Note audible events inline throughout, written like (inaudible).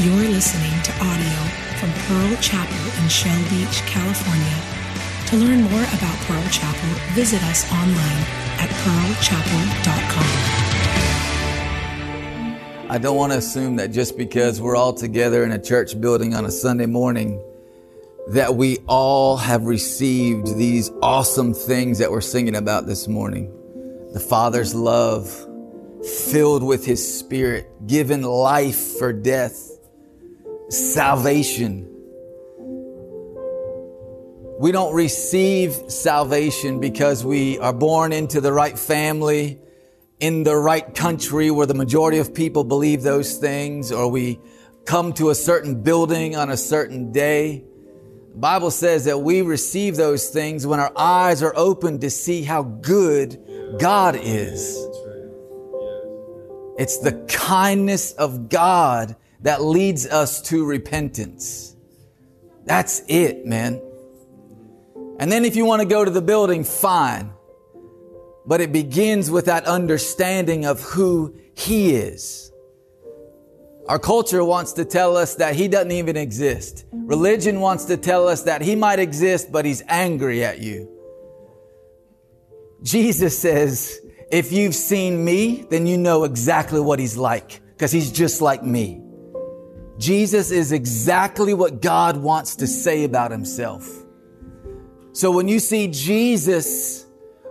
You're listening to audio from Pearl Chapel in Shell Beach, California. To learn more about Pearl Chapel, visit us online at pearlchapel.com. I don't want to assume that just because we're all together in a church building on a Sunday morning, that we all have received these awesome things that we're singing about this morning. The Father's love, filled with His Spirit, given life for death salvation. We don't receive salvation because we are born into the right family, in the right country where the majority of people believe those things, or we come to a certain building on a certain day. The Bible says that we receive those things when our eyes are open to see how good God is. It's the kindness of God that leads us to repentance. That's it, man. And then if you want to go to the building, fine. But it begins with that understanding of who He is. Our culture wants to tell us that He doesn't even exist. Religion wants to tell us that He might exist, but He's angry at you. Jesus says, if you've seen me, then you know exactly what He's like, because He's just like me. Jesus is exactly what God wants to say about himself. So when you see Jesus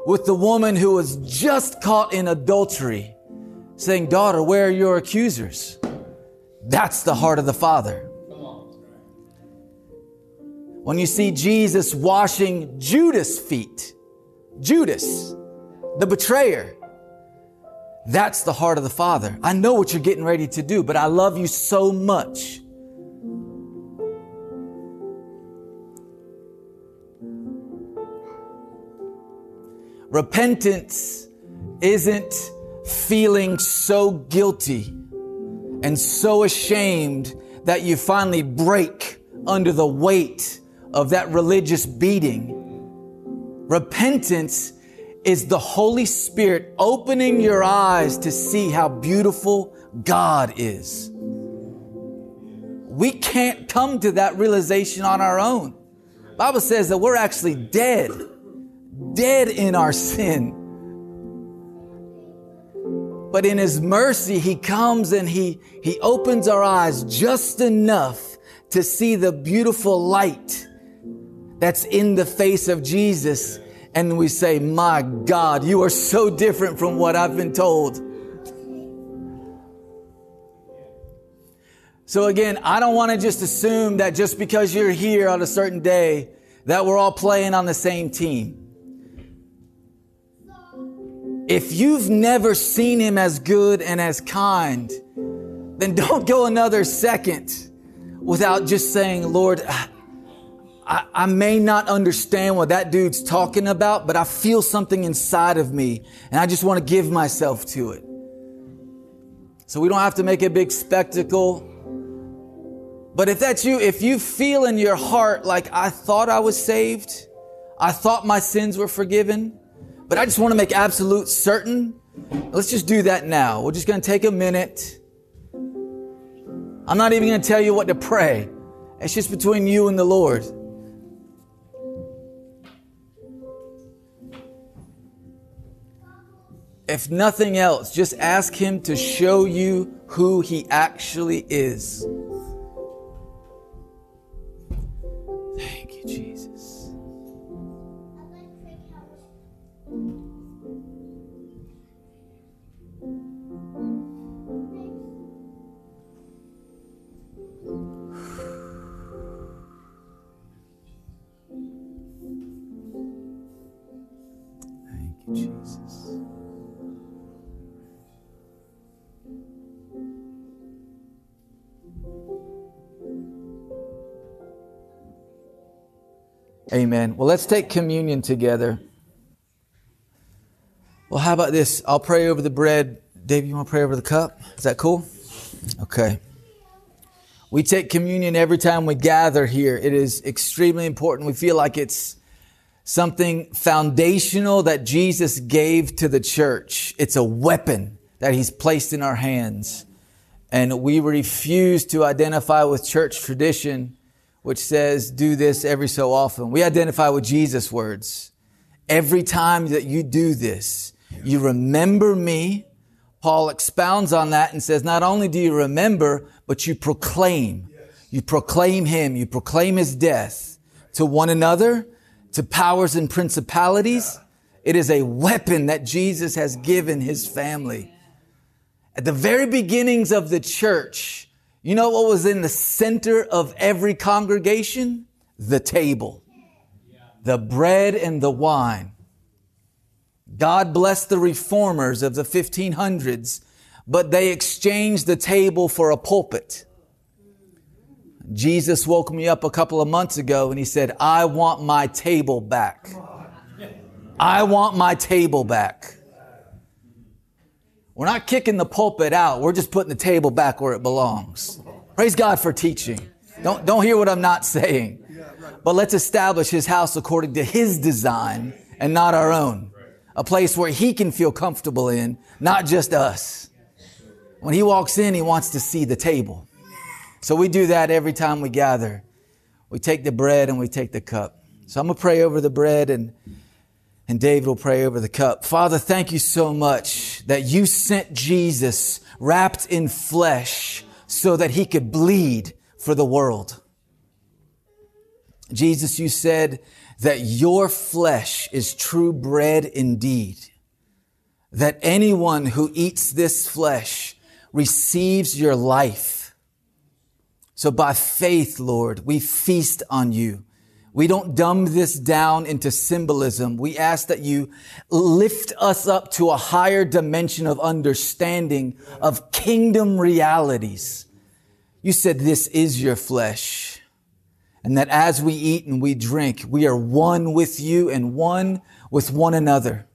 with the woman who was just caught in adultery, saying, Daughter, where are your accusers? That's the heart of the Father. When you see Jesus washing Judas' feet, Judas, the betrayer, that's the heart of the Father. I know what you're getting ready to do, but I love you so much. Repentance isn't feeling so guilty and so ashamed that you finally break under the weight of that religious beating. Repentance is the Holy Spirit opening your eyes to see how beautiful God is. We can't come to that realization on our own. Bible says that we're actually dead, dead in our sin. But in his mercy, he comes and he, he opens our eyes just enough to see the beautiful light that's in the face of Jesus and we say, My God, you are so different from what I've been told. So again, I don't want to just assume that just because you're here on a certain day, that we're all playing on the same team. If you've never seen him as good and as kind, then don't go another second without just saying, Lord, I, I, may not understand what that dude's talking about, but I feel something inside of me and I just want to give myself to it. So we don't have to make a big spectacle. But if that's you, if you feel in your heart like I thought I was saved, I thought my sins were forgiven, but I just want to make absolute certain, let's just do that now. We're just going to take a minute. I'm not even going to tell you what to pray. It's just between you and the Lord. If nothing else, just ask Him to show you who He actually is. Thank you, Jesus. Thank you, Jesus. Amen. Well, let's take communion together. Well, how about this? I'll pray over the bread. Dave, you want to pray over the cup? Is that cool? Okay. We take communion every time we gather here. It is extremely important. We feel like it's something foundational that Jesus gave to the church. It's a weapon that he's placed in our hands. And we refuse to identify with church tradition, which says, do this every so often. We identify with Jesus' words. Every time that you do this, you remember me. Paul expounds on that and says, not only do you remember, but you proclaim. You proclaim him. You proclaim his death to one another, to powers and principalities. It is a weapon that Jesus has given his family. At the very beginnings of the church, you know what was in the center of every congregation? The table, the bread and the wine. God blessed the reformers of the 1500s, but they exchanged the table for a pulpit. Jesus woke me up a couple of months ago and he said, I want my table back. I want my table back. We're not kicking the pulpit out. We're just putting the table back where it belongs. Praise God for teaching. Don't, don't hear what I'm not saying. But let's establish his house according to his design and not our own. A place where he can feel comfortable in, not just us. When he walks in, he wants to see the table. So we do that every time we gather. We take the bread and we take the cup. So I'm going to pray over the bread and and David will pray over the cup. Father, thank you so much that you sent Jesus wrapped in flesh so that he could bleed for the world. Jesus, you said that your flesh is true bread indeed. That anyone who eats this flesh receives your life. So by faith, Lord, we feast on you. We don't dumb this down into symbolism. We ask that you lift us up to a higher dimension of understanding of kingdom realities. You said this is your flesh. And that as we eat and we drink, we are one with you and one with one another.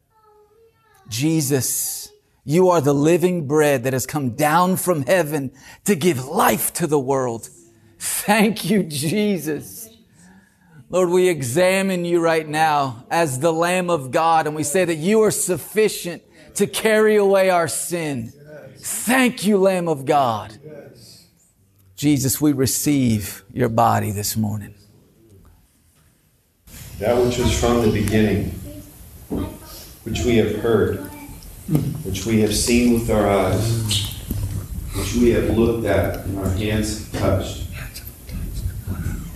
Jesus, you are the living bread that has come down from heaven to give life to the world. Thank you, Jesus. Lord, we examine you right now as the Lamb of God and we say that you are sufficient to carry away our sin. Thank you, Lamb of God. Jesus, we receive your body this morning. That which was from the beginning, which we have heard, which we have seen with our eyes, which we have looked at and our hands touched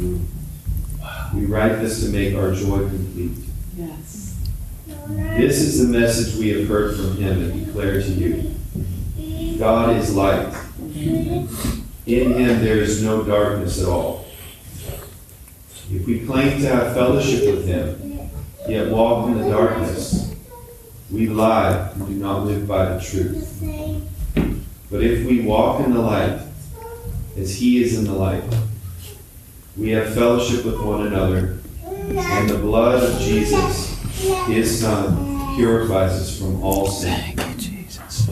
We write this to make our joy complete. Yes. This is the message we have heard from him and declare to you. God is light. In him there is no darkness at all. If we claim to have fellowship with him, yet walk in the darkness, we lie and do not live by the truth. But if we walk in the light, as he is in the light, we have fellowship with one another, and the blood of Jesus, his Son, purifies us from all sin. Thank you, Jesus.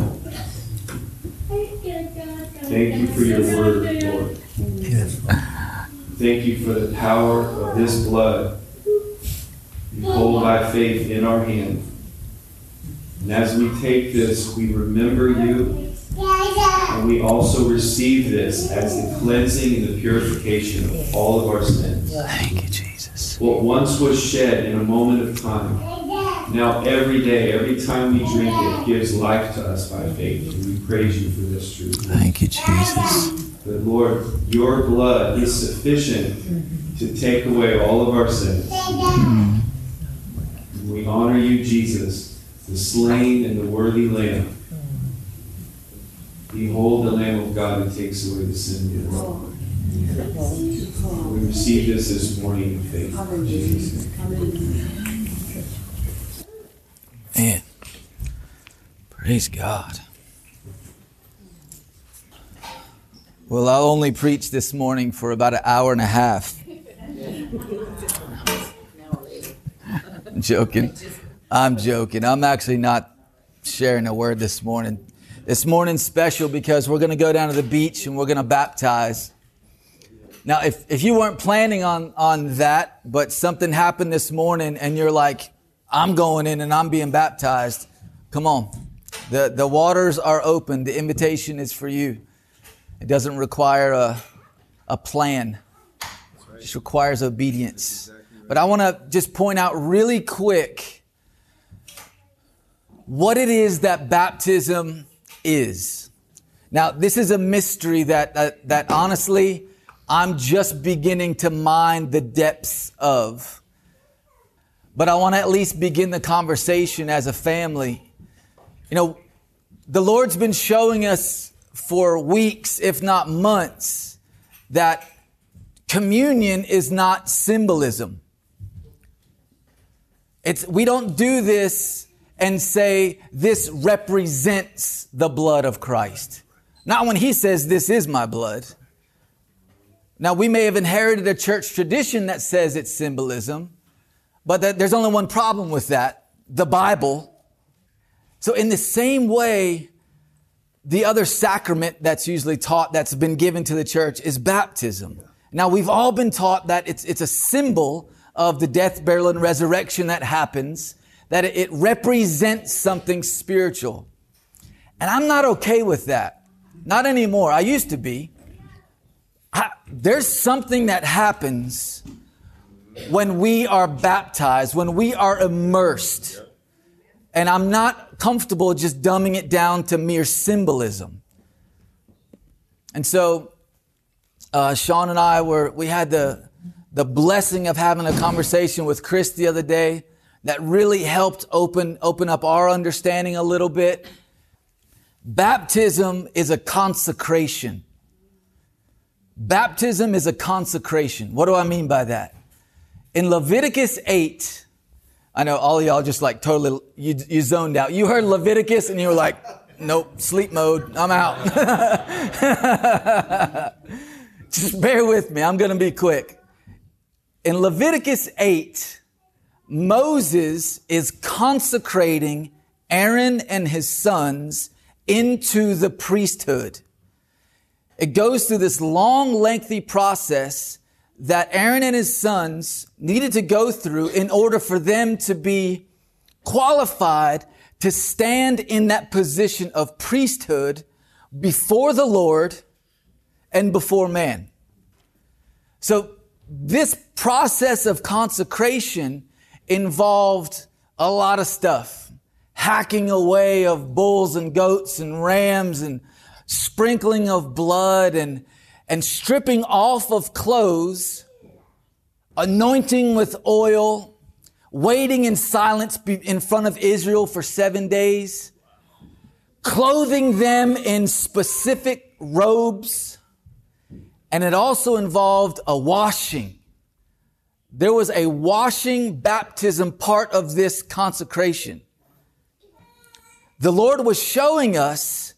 Thank you for your word, Lord. Thank you for the power of this blood we hold by faith in our hand. And as we take this, we remember you and we also receive this as the cleansing and the purification of all of our sins. Thank you, Jesus. What once was shed in a moment of time, now every day, every time we drink it, gives life to us by faith. And we praise you for this truth. Thank you, Jesus. But Lord, your blood is sufficient to take away all of our sins. Hmm. We honor you, Jesus, the slain and the worthy Lamb Behold the Lamb of God who takes away the sin of the world. We receive this this morning in faith. Man, praise God. Well, I'll only preach this morning for about an hour and a half. (laughs) I'm joking. I'm joking. I'm actually not sharing a word this morning. This morning's special because we're going to go down to the beach and we're going to baptize. Now, if, if you weren't planning on, on that, but something happened this morning and you're like, I'm going in and I'm being baptized, come on. The, the waters are open. The invitation is for you. It doesn't require a, a plan. It just requires obedience. But I want to just point out really quick what it is that baptism is. Now, this is a mystery that, uh, that honestly, I'm just beginning to mine the depths of. But I want to at least begin the conversation as a family. You know, the Lord's been showing us for weeks, if not months, that communion is not symbolism. It's, we don't do this and say, this represents the blood of Christ. Not when he says, this is my blood. Now, we may have inherited a church tradition that says it's symbolism, but there's only one problem with that the Bible. So, in the same way, the other sacrament that's usually taught that's been given to the church is baptism. Now, we've all been taught that it's, it's a symbol of the death, burial, and resurrection that happens, that it represents something spiritual. And I'm not okay with that. Not anymore. I used to be. I, there's something that happens when we are baptized, when we are immersed. And I'm not comfortable just dumbing it down to mere symbolism. And so, uh, Sean and I were, we had the, the blessing of having a conversation with Chris the other day that really helped open, open up our understanding a little bit. Baptism is a consecration. Baptism is a consecration. What do I mean by that? In Leviticus 8, I know all y'all just like totally, you, you zoned out. You heard Leviticus and you were like, nope, sleep mode, I'm out. (laughs) just bear with me, I'm gonna be quick. In Leviticus 8, Moses is consecrating Aaron and his sons into the priesthood. It goes through this long, lengthy process that Aaron and his sons needed to go through in order for them to be qualified to stand in that position of priesthood before the Lord and before man. So this process of consecration involved a lot of stuff. Hacking away of bulls and goats and rams and sprinkling of blood and, and stripping off of clothes, anointing with oil, waiting in silence in front of Israel for seven days, clothing them in specific robes, and it also involved a washing. There was a washing baptism part of this consecration. The Lord was showing us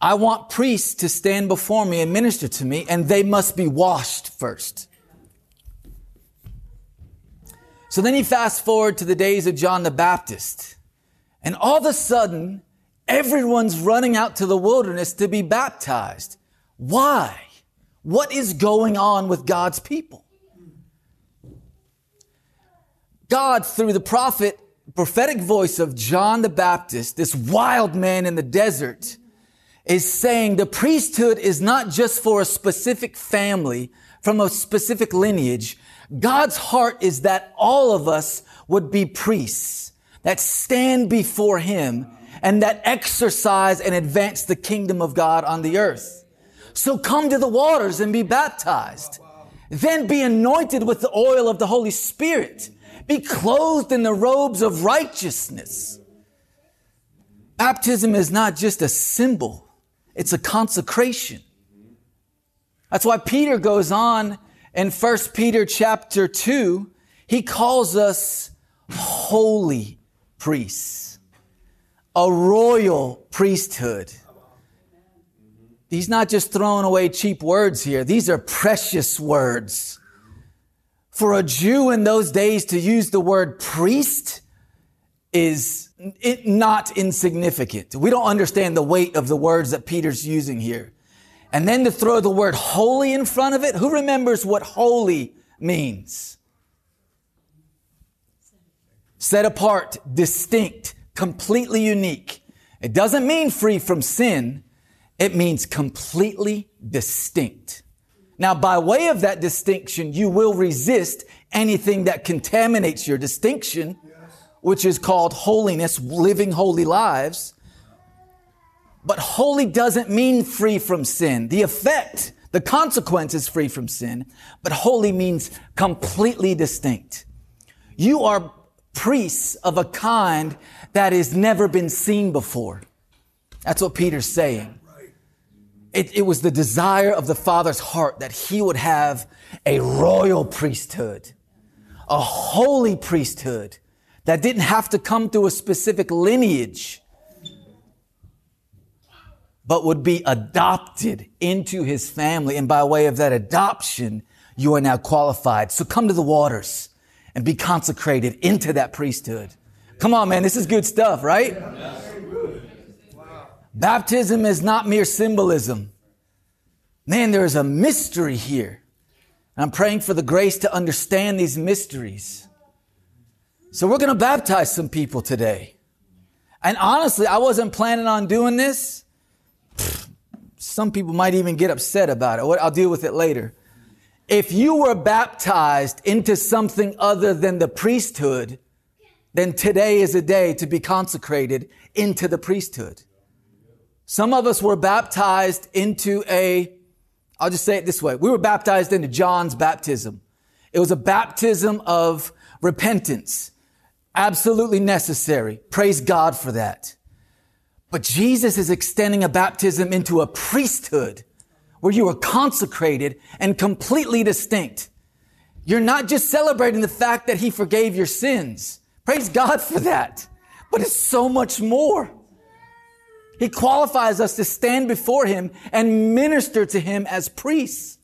I want priests to stand before me and minister to me, and they must be washed first. So then he fast forward to the days of John the Baptist, and all of a sudden, everyone's running out to the wilderness to be baptized. Why? What is going on with God's people? God, through the prophet, prophetic voice of John the Baptist, this wild man in the desert, is saying the priesthood is not just for a specific family from a specific lineage. God's heart is that all of us would be priests that stand before him and that exercise and advance the kingdom of God on the earth. So come to the waters and be baptized. Then be anointed with the oil of the Holy Spirit. Be clothed in the robes of righteousness. Baptism is not just a symbol. It's a consecration. That's why Peter goes on in 1 Peter chapter 2, he calls us holy priests, a royal priesthood. He's not just throwing away cheap words here. These are precious words. For a Jew in those days to use the word priest is not insignificant. We don't understand the weight of the words that Peter's using here. And then to throw the word holy in front of it, who remembers what holy means? Set apart, distinct, completely unique. It doesn't mean free from sin. It means completely distinct. Now, by way of that distinction, you will resist anything that contaminates your distinction, which is called holiness, living holy lives. But holy doesn't mean free from sin. The effect, the consequence is free from sin, but holy means completely distinct. You are priests of a kind that has never been seen before. That's what Peter's saying. It, it, was the desire of the Father's heart that he would have a royal priesthood, a holy priesthood that didn't have to come through a specific lineage, but would be adopted into his family. And by way of that adoption, you are now qualified. So come to the waters and be consecrated into that priesthood. Come on, man. This is good stuff, right? Baptism is not mere symbolism. Man, there is a mystery here. And I'm praying for the grace to understand these mysteries. So we're going to baptize some people today. And honestly, I wasn't planning on doing this. Some people might even get upset about it. I'll deal with it later. If you were baptized into something other than the priesthood, then today is a day to be consecrated into the priesthood. Some of us were baptized into a, I'll just say it this way. We were baptized into John's baptism. It was a baptism of repentance. Absolutely necessary. Praise God for that. But Jesus is extending a baptism into a priesthood where you are consecrated and completely distinct. You're not just celebrating the fact that he forgave your sins. Praise God for that. But it's so much more. He qualifies us to stand before him and minister to him as priests.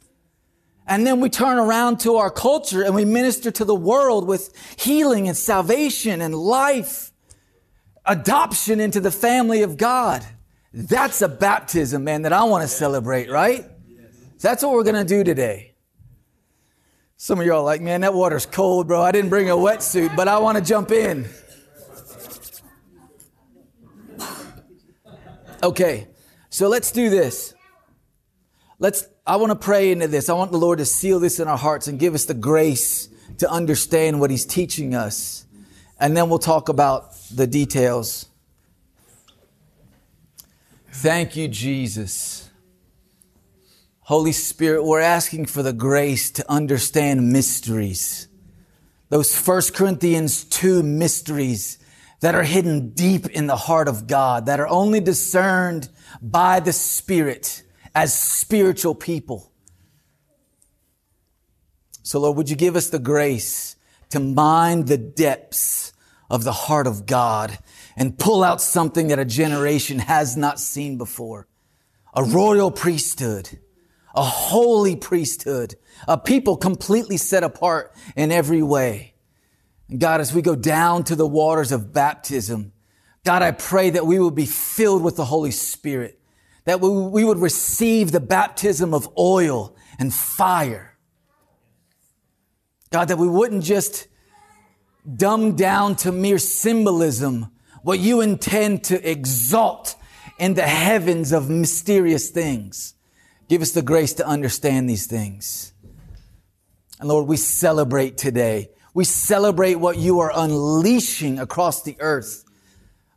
And then we turn around to our culture and we minister to the world with healing and salvation and life, adoption into the family of God. That's a baptism, man, that I want to celebrate, right? That's what we're going to do today. Some of y'all like, man, that water's cold, bro. I didn't bring a wetsuit, but I want to jump in. Okay, so let's do this. Let's, I want to pray into this. I want the Lord to seal this in our hearts and give us the grace to understand what He's teaching us. And then we'll talk about the details. Thank you, Jesus. Holy Spirit, we're asking for the grace to understand mysteries. Those First Corinthians 2 mysteries that are hidden deep in the heart of God, that are only discerned by the Spirit as spiritual people. So Lord, would you give us the grace to mine the depths of the heart of God and pull out something that a generation has not seen before. A royal priesthood, a holy priesthood, a people completely set apart in every way. God, as we go down to the waters of baptism, God, I pray that we will be filled with the Holy Spirit, that we would receive the baptism of oil and fire. God, that we wouldn't just dumb down to mere symbolism what you intend to exalt in the heavens of mysterious things. Give us the grace to understand these things. And Lord, we celebrate today. We celebrate what you are unleashing across the earth.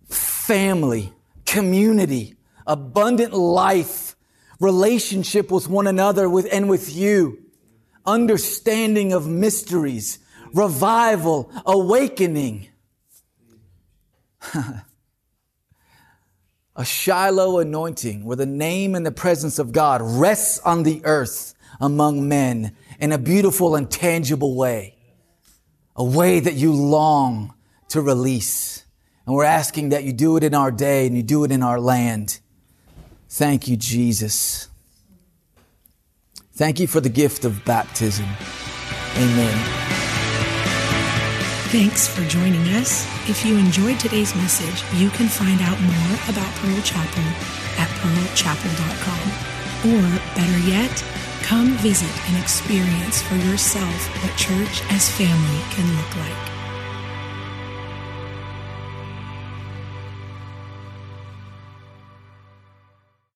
Family, community, abundant life, relationship with one another with, and with you, understanding of mysteries, revival, awakening. (laughs) a Shiloh anointing where the name and the presence of God rests on the earth among men in a beautiful and tangible way. A way that you long to release. And we're asking that you do it in our day and you do it in our land. Thank you, Jesus. Thank you for the gift of baptism. Amen. Thanks for joining us. If you enjoyed today's message, you can find out more about Pearl Chapel at pearlchapel.com. Or better yet, come visit and experience for yourself what church as family can look like.